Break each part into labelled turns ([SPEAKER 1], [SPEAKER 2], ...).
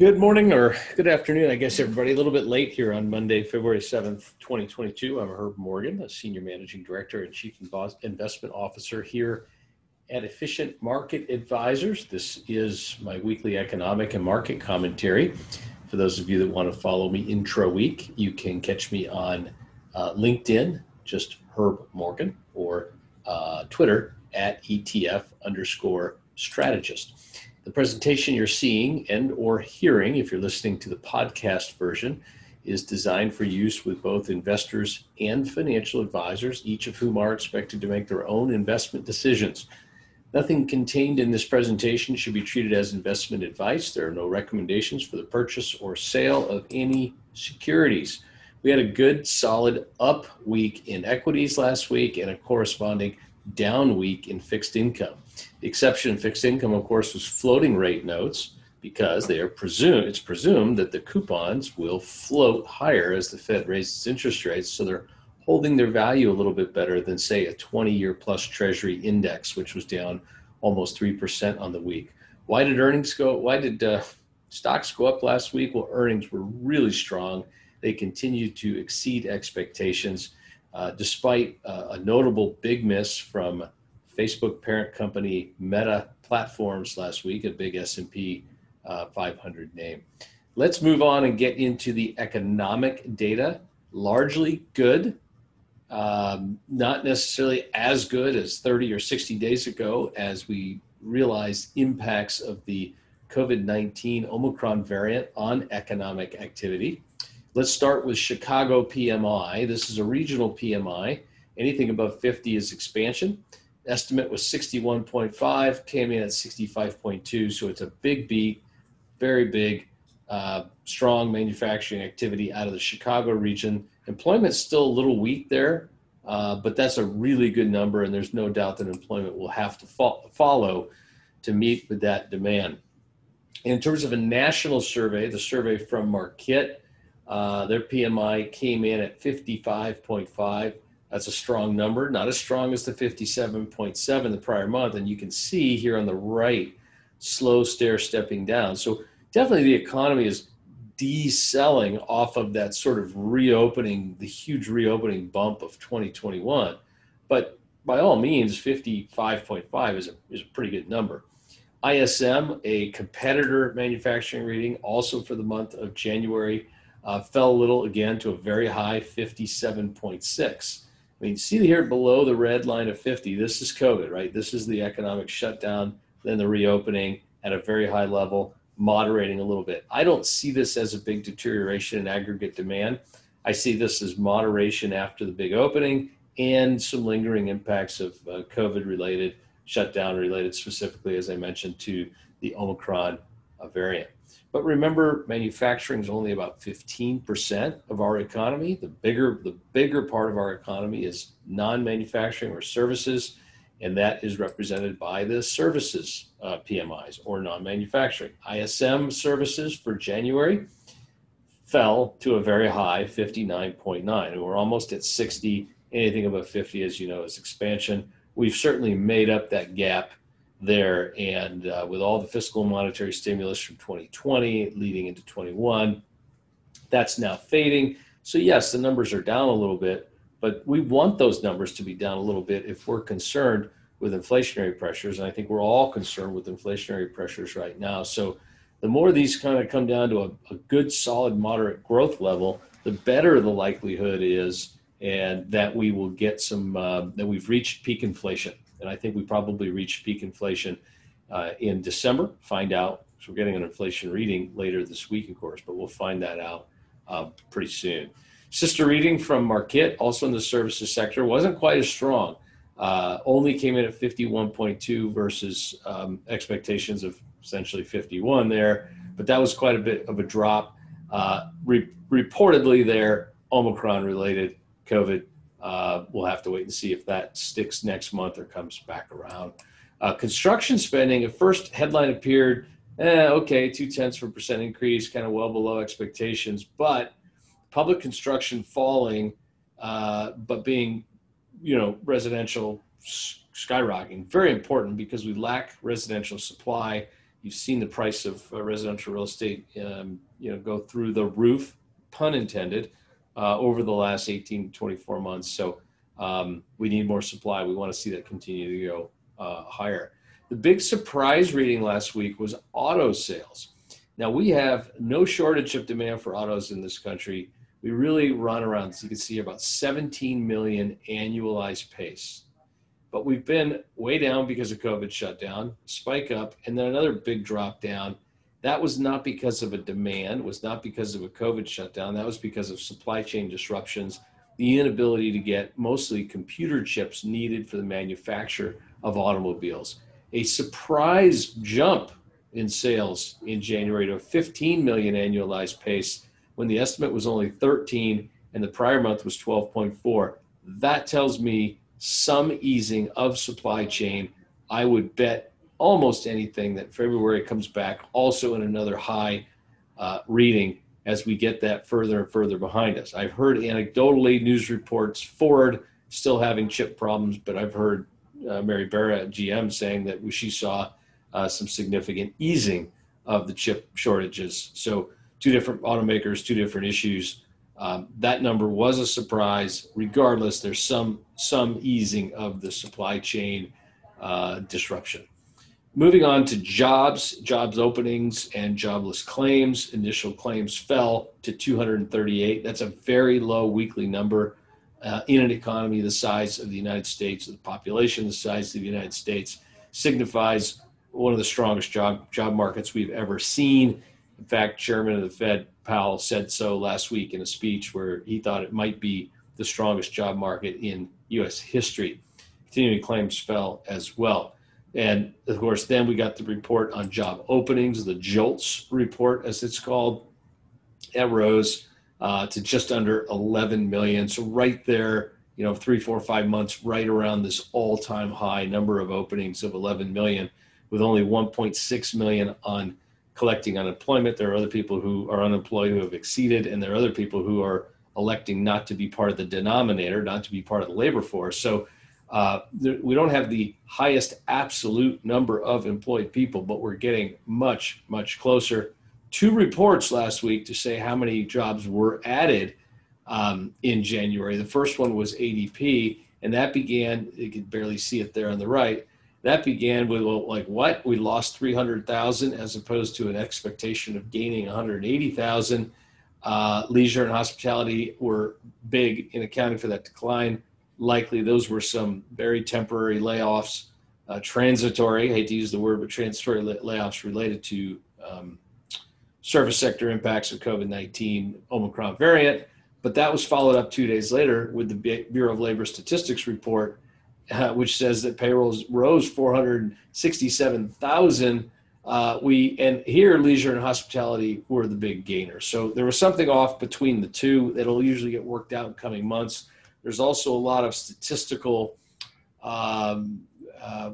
[SPEAKER 1] Good morning or good afternoon, I guess, everybody. A little bit late here on Monday, February 7th, 2022. I'm Herb Morgan, a Senior Managing Director and Chief Investment Officer here at Efficient Market Advisors. This is my weekly economic and market commentary. For those of you that want to follow me intra week, you can catch me on uh, LinkedIn, just Herb Morgan, or uh, Twitter at ETF underscore strategist. The presentation you're seeing and or hearing, if you're listening to the podcast version, is designed for use with both investors and financial advisors, each of whom are expected to make their own investment decisions. Nothing contained in this presentation should be treated as investment advice. There are no recommendations for the purchase or sale of any securities. We had a good, solid up week in equities last week and a corresponding down week in fixed income. The exception in fixed income, of course, was floating rate notes because they are presumed it's presumed that the coupons will float higher as the Fed raises interest rates, so they're holding their value a little bit better than say a 20-year plus Treasury index, which was down almost three percent on the week. Why did earnings go? Why did uh, stocks go up last week? Well, earnings were really strong. They continue to exceed expectations uh, despite uh, a notable big miss from Facebook parent company Meta Platforms last week, a big S&P uh, 500 name. Let's move on and get into the economic data. Largely good, um, not necessarily as good as 30 or 60 days ago as we realized impacts of the COVID 19 Omicron variant on economic activity. Let's start with Chicago PMI. This is a regional PMI. Anything above 50 is expansion. Estimate was 61.5, came in at 65.2, so it's a big beat, very big, uh, strong manufacturing activity out of the Chicago region. Employment's still a little weak there, uh, but that's a really good number, and there's no doubt that employment will have to fo- follow to meet with that demand. In terms of a national survey, the survey from Markit uh, their PMI came in at 55.5. That's a strong number, not as strong as the 57.7 the prior month. And you can see here on the right, slow stair stepping down. So definitely the economy is deselling off of that sort of reopening, the huge reopening bump of 2021. But by all means, 55.5 is a, is a pretty good number. ISM, a competitor manufacturing reading, also for the month of January, uh, fell a little again to a very high 57.6. I mean, see here below the red line of 50, this is COVID, right? This is the economic shutdown, then the reopening at a very high level, moderating a little bit. I don't see this as a big deterioration in aggregate demand. I see this as moderation after the big opening and some lingering impacts of uh, COVID related, shutdown related, specifically, as I mentioned, to the Omicron uh, variant. But remember, manufacturing is only about 15% of our economy. The bigger, the bigger part of our economy is non-manufacturing or services, and that is represented by the services uh, PMIs or non-manufacturing. ISM services for January fell to a very high 59.9, and we're almost at 60. Anything above 50, as you know, is expansion. We've certainly made up that gap there. And uh, with all the fiscal and monetary stimulus from 2020 leading into 21, that's now fading. So, yes, the numbers are down a little bit, but we want those numbers to be down a little bit if we're concerned with inflationary pressures. And I think we're all concerned with inflationary pressures right now. So, the more these kind of come down to a, a good, solid, moderate growth level, the better the likelihood is and that we will get some uh, that we've reached peak inflation and I think we probably reached peak inflation uh, in December. Find out. So we're getting an inflation reading later this week, of course, but we'll find that out uh, pretty soon. Sister reading from Markit, also in the services sector, wasn't quite as strong. Uh, only came in at 51.2 versus um, expectations of essentially 51 there, but that was quite a bit of a drop. Uh, re- reportedly, there Omicron related COVID uh, we'll have to wait and see if that sticks next month or comes back around. Uh, construction spending, at first headline appeared, eh, okay, two tenths of a percent increase, kind of well below expectations, but public construction falling, uh, but being, you know, residential skyrocketing. Very important because we lack residential supply You've seen the price of uh, residential real estate, um, you know, go through the roof, pun intended, uh, over the last 18 to 24 months. So um, we need more supply. We want to see that continue to go uh, higher. The big surprise reading last week was auto sales. Now we have no shortage of demand for autos in this country. We really run around, as you can see, about 17 million annualized pace. But we've been way down because of COVID shutdown, spike up, and then another big drop down. That was not because of a demand, was not because of a COVID shutdown. That was because of supply chain disruptions, the inability to get mostly computer chips needed for the manufacture of automobiles. A surprise jump in sales in January to a 15 million annualized pace when the estimate was only 13 and the prior month was 12.4. That tells me some easing of supply chain. I would bet almost anything that February comes back also in another high uh, reading as we get that further and further behind us. I've heard anecdotally news reports Ford still having chip problems, but I've heard uh, Mary Barra at GM saying that she saw uh, some significant easing of the chip shortages. So, two different automakers, two different issues. Um, that number was a surprise. Regardless, there's some some easing of the supply chain uh, disruption. Moving on to jobs, jobs openings and jobless claims. Initial claims fell to 238. That's a very low weekly number uh, in an economy the size of the United States, the population the size of the United States, signifies one of the strongest job job markets we've ever seen. In fact, Chairman of the Fed Powell said so last week in a speech where he thought it might be the strongest job market in U.S. history. Continuing claims fell as well. And of course, then we got the report on job openings, the JOLTS report, as it's called. That rose uh, to just under 11 million. So right there, you know, three, four, five months, right around this all-time high number of openings of 11 million, with only 1.6 million on collecting unemployment. There are other people who are unemployed who have exceeded, and there are other people who are electing not to be part of the denominator, not to be part of the labor force. So uh, we don't have the highest absolute number of employed people, but we're getting much, much closer two reports last week to say how many jobs were added um, in January. The first one was ADP, and that began, you can barely see it there on the right. That began with like what? We lost 300,000 as opposed to an expectation of gaining 180,000. Uh, leisure and hospitality were big in accounting for that decline. Likely those were some very temporary layoffs, uh, transitory, I hate to use the word, but transitory layoffs related to um, service sector impacts of COVID 19 Omicron variant. But that was followed up two days later with the Bureau of Labor Statistics report, uh, which says that payrolls rose 467,000. Uh, we and here leisure and hospitality were the big gainers. So there was something off between the two that'll usually get worked out in coming months. There's also a lot of statistical um, uh,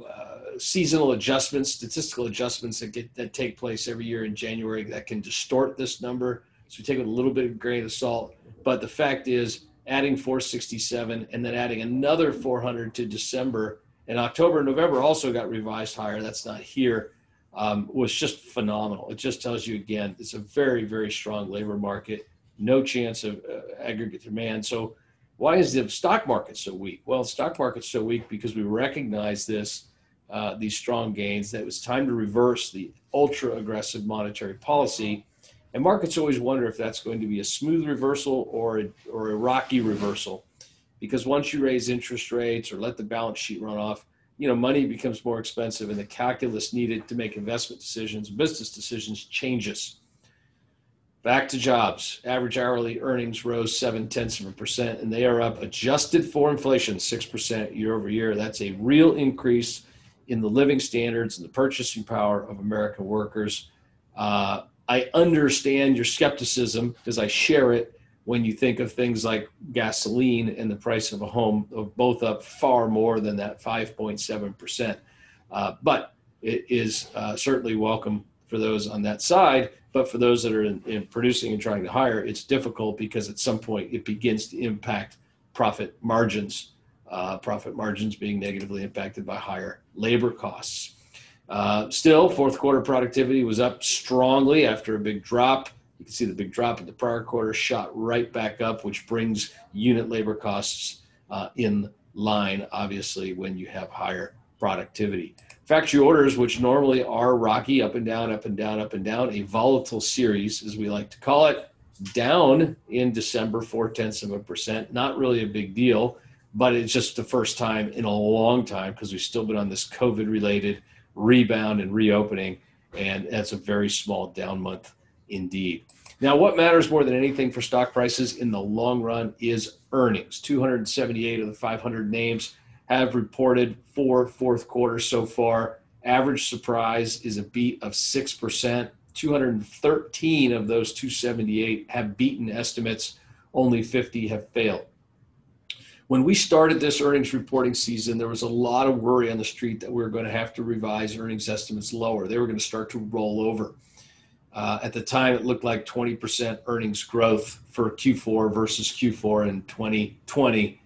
[SPEAKER 1] seasonal adjustments, statistical adjustments that get that take place every year in January that can distort this number. So we take it a little bit of grain of salt. But the fact is, adding 467 and then adding another 400 to December and October and November also got revised higher. That's not here. Um, was just phenomenal. It just tells you again, it's a very, very strong labor market. No chance of uh, aggregate demand. So, why is the stock market so weak? Well, the stock market's so weak because we recognize this uh, these strong gains, that it was time to reverse the ultra aggressive monetary policy. And markets always wonder if that's going to be a smooth reversal or a, or a rocky reversal. Because once you raise interest rates or let the balance sheet run off, you know, money becomes more expensive and the calculus needed to make investment decisions, business decisions changes. Back to jobs. Average hourly earnings rose seven tenths of a percent, and they are up adjusted for inflation, 6% year over year. That's a real increase in the living standards and the purchasing power of American workers. Uh, I understand your skepticism because I share it when you think of things like gasoline and the price of a home, both up far more than that 5.7%. Uh, but it is uh, certainly welcome for those on that side. But for those that are in, in producing and trying to hire, it's difficult because at some point it begins to impact profit margins uh, profit margins being negatively impacted by higher labor costs. Uh, still, fourth quarter productivity was up strongly after a big drop. You can see the big drop in the prior quarter shot right back up, which brings unit labor costs uh, in line, obviously, when you have higher productivity. Factory orders, which normally are rocky, up and down, up and down, up and down, a volatile series, as we like to call it, down in December, four tenths of a percent. Not really a big deal, but it's just the first time in a long time because we've still been on this COVID related rebound and reopening. And that's a very small down month indeed. Now, what matters more than anything for stock prices in the long run is earnings. 278 of the 500 names have reported for fourth quarter so far. Average surprise is a beat of 6%. 213 of those 278 have beaten estimates, only 50 have failed. When we started this earnings reporting season, there was a lot of worry on the street that we were going to have to revise earnings estimates lower. They were going to start to roll over. Uh, at the time, it looked like 20% earnings growth for Q4 versus Q4 in 2020.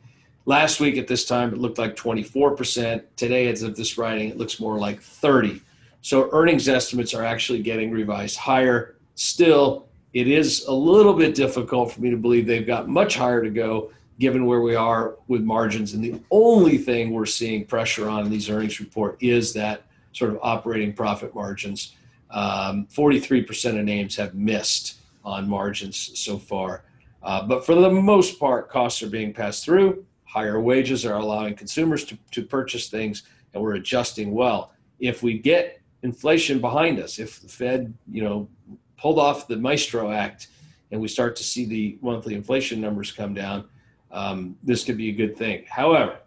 [SPEAKER 1] Last week at this time, it looked like 24%. Today, as of this writing, it looks more like 30. So earnings estimates are actually getting revised higher. Still, it is a little bit difficult for me to believe they've got much higher to go given where we are with margins. And the only thing we're seeing pressure on in these earnings report is that sort of operating profit margins. Um, 43% of names have missed on margins so far. Uh, but for the most part, costs are being passed through. Higher wages are allowing consumers to, to purchase things, and we're adjusting well. If we get inflation behind us. If the Fed, you know, pulled off the Maestro Act and we start to see the monthly inflation numbers come down, um, this could be a good thing. However,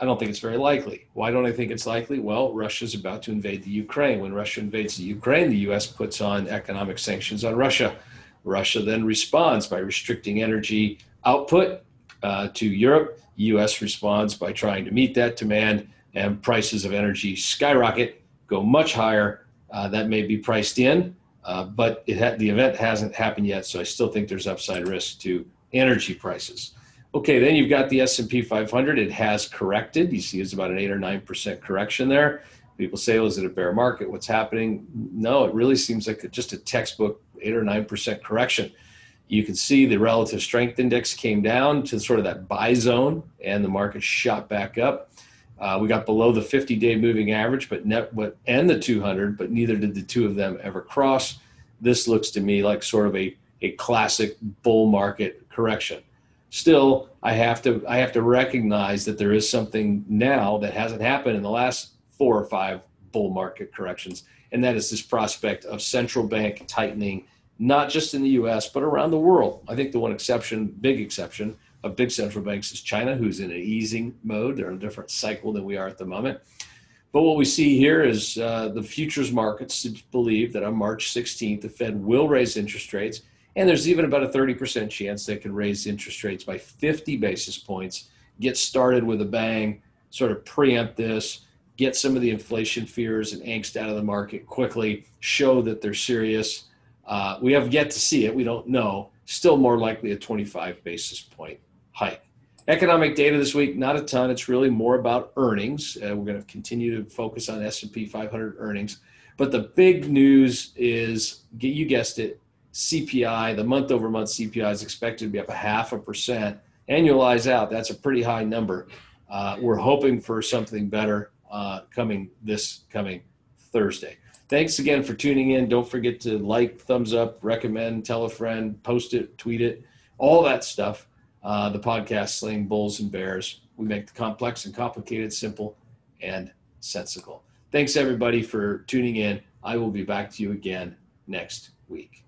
[SPEAKER 1] I don't think it's very likely. Why don't I think it's likely? Well, Russia's about to invade the Ukraine. When Russia invades the Ukraine, the U.S. puts on economic sanctions on Russia. Russia then responds by restricting energy output uh, to Europe. U.S. responds by trying to meet that demand, and prices of energy skyrocket go much higher. Uh, that may be priced in, uh, but ha- the event hasn't happened yet, so I still think there's upside risk to energy prices. Okay, then you've got the S&P 500. It has corrected. You see, it's about an eight or nine percent correction there. People say, "Oh, is it a bear market? What's happening?" No, it really seems like just a textbook eight or nine percent correction. You can see the relative strength index came down to sort of that buy zone, and the market shot back up. Uh, we got below the 50-day moving average, but net what and the 200, but neither did the two of them ever cross. This looks to me like sort of a a classic bull market correction. Still, I have to I have to recognize that there is something now that hasn't happened in the last four or five bull market corrections, and that is this prospect of central bank tightening, not just in the U.S. but around the world. I think the one exception, big exception, of big central banks is China, who's in an easing mode. They're in a different cycle than we are at the moment. But what we see here is uh, the futures markets believe that on March 16th, the Fed will raise interest rates. And there's even about a 30% chance they could raise interest rates by 50 basis points, get started with a bang, sort of preempt this, get some of the inflation fears and angst out of the market quickly, show that they're serious. Uh, we have yet to see it. We don't know. Still more likely a 25 basis point hike. Economic data this week, not a ton. It's really more about earnings. Uh, we're going to continue to focus on S&P 500 earnings. But the big news is, you guessed it, CPI, the month over month CPI is expected to be up a half a percent. Annualize out, that's a pretty high number. Uh, we're hoping for something better uh, coming this coming Thursday. Thanks again for tuning in. Don't forget to like, thumbs up, recommend, tell a friend, post it, tweet it, all that stuff uh, the podcast Slaying Bulls and Bears. We make the complex and complicated simple and sensible. Thanks, everybody, for tuning in. I will be back to you again next week.